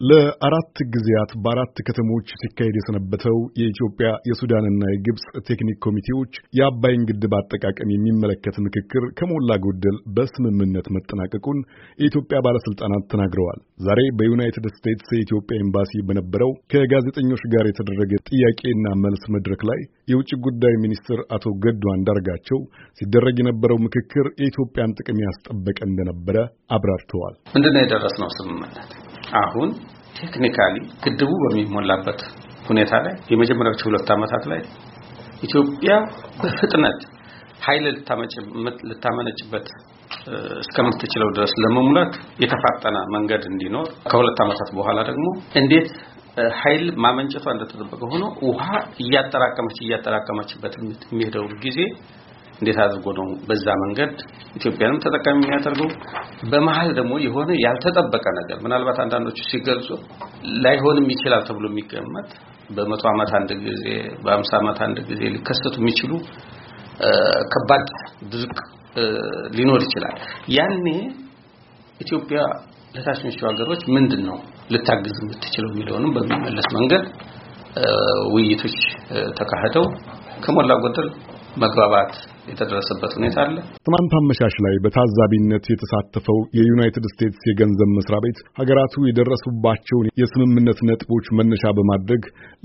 ለአራት ጊዜያት በአራት ከተሞች ሲካሄድ የሰነበተው የኢትዮጵያ የሱዳንና የግብፅ ቴክኒክ ኮሚቴዎች የአባይን ግድብ አጠቃቀም የሚመለከት ምክክር ከሞላ ጎደል በስምምነት መጠናቀቁን የኢትዮጵያ ባለስልጣናት ተናግረዋል። ዛሬ በዩናይትድ ስቴትስ የኢትዮጵያ ኤምባሲ በነበረው ከጋዜጠኞች ጋር የተደረገ ጥያቄና መልስ መድረክ ላይ የውጭ ጉዳይ ሚኒስትር አቶ ገዱ አንዳርጋቸው ሲደረግ የነበረው ምክክር የኢትዮጵያን ጥቅም ያስጠበቀ እንደነበረ አብራርተዋል። ምንድነው የደረስነው ስምምነት? አሁን ቴክኒካሊ ግድቡ በሚሞላበት ሁኔታ ላይ የመጀመሪያዎቹ ሁለት ዓመታት ላይ ኢትዮጵያ በፍጥነት ኃይል ልታመነጭበት እስከምትችለው ድረስ ለመሙላት የተፋጠነ መንገድ እንዲኖር ከሁለት ዓመታት በኋላ ደግሞ እንዴት ኃይል ማመንጨቷ እንደተጠበቀ ሆኖ ውሃ እያጠራቀመች እያጠራቀመችበት የሚሄደው ጊዜ እንዴት አድርጎ ነው በዛ መንገድ ኢትዮጵያንም ተጠቃሚ የሚያደርገው? በመሀል ደግሞ የሆነ ያልተጠበቀ ነገር ምናልባት አንዳንዶቹ ሲገልጹ ላይሆንም ይችላል ተብሎ የሚገመት በመቶ ዓመት አንድ ጊዜ በአምሳ ዓመት አንድ ጊዜ ሊከሰቱ የሚችሉ ከባድ ድርቅ ሊኖር ይችላል። ያኔ ኢትዮጵያ ለታችኞቹ ሀገሮች ምንድን ነው ልታግዝ የምትችለው የሚለውንም በሚመለስ መንገድ ውይይቶች ተካሂደው ከሞላ ጎደል መግባባት የተደረሰበት ሁኔታ አለ። ትናንት አመሻሽ ላይ በታዛቢነት የተሳተፈው የዩናይትድ ስቴትስ የገንዘብ መስሪያ ቤት ሀገራቱ የደረሱባቸውን የስምምነት ነጥቦች መነሻ በማድረግ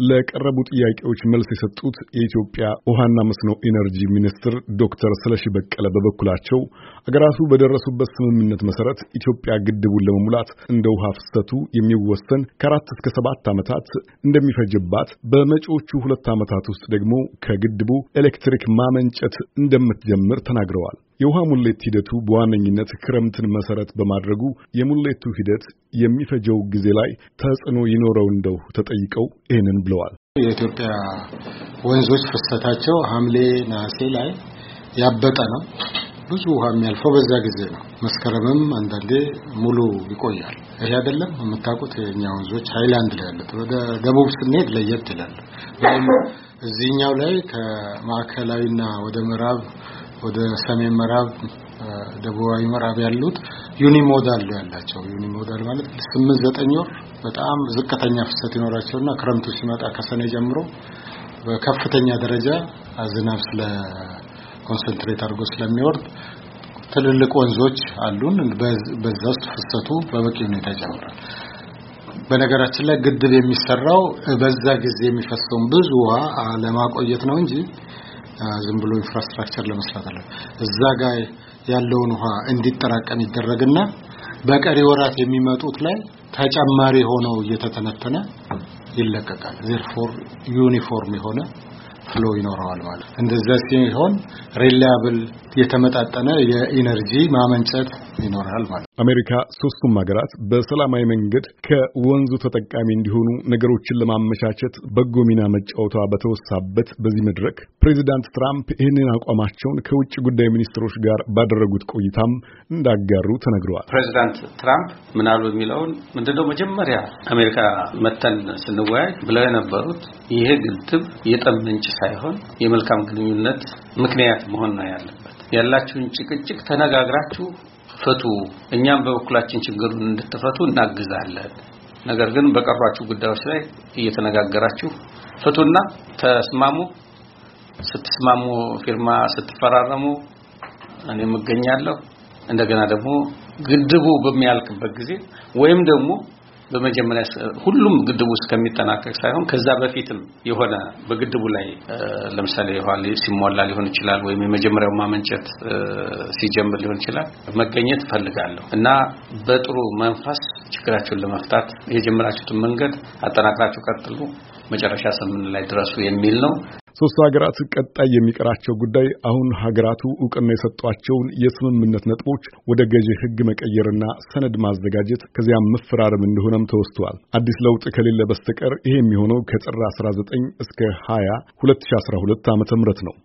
ለቀረቡ ጥያቄዎች መልስ የሰጡት የኢትዮጵያ ውሃና መስኖ ኢነርጂ ሚኒስትር ዶክተር ስለሺ በቀለ በበኩላቸው ሀገራቱ በደረሱበት ስምምነት መሰረት ኢትዮጵያ ግድቡን ለመሙላት እንደ ውሃ ፍሰቱ የሚወሰን ከአራት እስከ ሰባት ዓመታት እንደሚፈጅባት በመጪዎቹ ሁለት ዓመታት ውስጥ ደግሞ ከግድቡ ኤሌክትሪክ ማመንጨት እንደምትጀምር ተናግረዋል። የውሃ ሙሌት ሂደቱ በዋነኝነት ክረምትን መሰረት በማድረጉ የሙሌቱ ሂደት የሚፈጀው ጊዜ ላይ ተጽዕኖ ይኖረው እንደው ተጠይቀው ይህንን ብለዋል። የኢትዮጵያ ወንዞች ፍሰታቸው ሐምሌ ነሐሴ ላይ ያበጠ ነው። ብዙ ውሃ የሚያልፈው በዛ ጊዜ ነው። መስከረምም አንዳንዴ ሙሉ ይቆያል። ይሄ አይደለም የምታውቁት የኛ ወንዞች ሃይላንድ ላይ ያሉት። ወደ ደቡብ ስንሄድ ለየት ይላል። እዚህኛው ላይ ከማዕከላዊና ወደ ምዕራብ ወደ ሰሜን ምዕራብ ደቡባዊ ምዕራብ ያሉት unimodal ያላቸው unimodal ማለት ስምንት ዘጠኝ ወር በጣም ዝቅተኛ ፍሰት ይኖራቸውና ክረምቱ ሲመጣ ከሰኔ ጀምሮ በከፍተኛ ደረጃ ዝናብ ስለ concentrate አድርጎ ስለሚወርድ ትልልቅ ወንዞች አሉን። በዛ ውስጥ ፍሰቱ በበቂ ሁኔታ ይጨምራል። በነገራችን ላይ ግድብ የሚሰራው በዛ ጊዜ የሚፈሰውን ብዙ ውሃ ለማቆየት ነው እንጂ ዝም ብሎ infrastructure ለመስራት አለ። እዛ ጋር ያለውን ውሃ እንዲጠራቀም ይደረግና በቀሪ ወራት የሚመጡት ላይ ተጨማሪ ሆነው እየተተነተነ ይለቀቃል። therefore ዩኒፎርም የሆነ flow ይኖረዋል ማለት እንደዛ ሲሆን reliable የተመጣጠነ የ energy ማመንጨት ይኖራል ማለት አሜሪካ ሶስቱም ሀገራት በሰላማዊ መንገድ ከወንዙ ተጠቃሚ እንዲሆኑ ነገሮችን ለማመቻቸት በጎ ሚና መጫወቷ በተወሳበት በዚህ መድረክ ፕሬዚዳንት ትራምፕ ይህንን አቋማቸውን ከውጭ ጉዳይ ሚኒስትሮች ጋር ባደረጉት ቆይታም እንዳጋሩ ተነግረዋል። ፕሬዚዳንት ትራምፕ ምናሉ የሚለውን ምንድነው መጀመሪያ አሜሪካ መተን ስንወያይ ብለው የነበሩት ይሄ ግድብ የጠብ ምንጭ ሳይሆን የመልካም ግንኙነት ምክንያት መሆን ነው ያለበት። ያላችሁን ጭቅጭቅ ተነጋግራችሁ ፍቱ፣ እኛም በበኩላችን ችግሩን እንድትፈቱ እናግዛለን። ነገር ግን በቀሯችሁ ጉዳዮች ላይ እየተነጋገራችሁ ፍቱና ተስማሙ። ስትስማሙ ፊርማ ስትፈራረሙ እኔም እገኛለሁ። እንደገና ደግሞ ግድቡ በሚያልቅበት ጊዜ ወይም ደግሞ በመጀመሪያ ሁሉም ግድቡ እስከሚጠናቀቅ ሳይሆን ከዛ በፊትም የሆነ በግድቡ ላይ ለምሳሌ ውሃ ሲሞላ ሊሆን ይችላል፣ ወይም የመጀመሪያው ማመንጨት ሲጀምር ሊሆን ይችላል። መገኘት እፈልጋለሁ እና በጥሩ መንፈስ ችግራችሁን ለመፍታት የጀመራችሁትን መንገድ አጠናክራችሁ ቀጥሉ፣ መጨረሻ ስምምነት ላይ ድረሱ የሚል ነው። ሶስቱ ሀገራት ቀጣይ የሚቀራቸው ጉዳይ አሁን ሀገራቱ እውቅና የሰጧቸውን የስምምነት ነጥቦች ወደ ገዢ ሕግ መቀየርና ሰነድ ማዘጋጀት ከዚያም መፈራረም እንደሆነም ተወስቷል። አዲስ ለውጥ ከሌለ በስተቀር ይሄ የሚሆነው ከጥር 19 እስከ 20 2012 ዓ.ም ነው።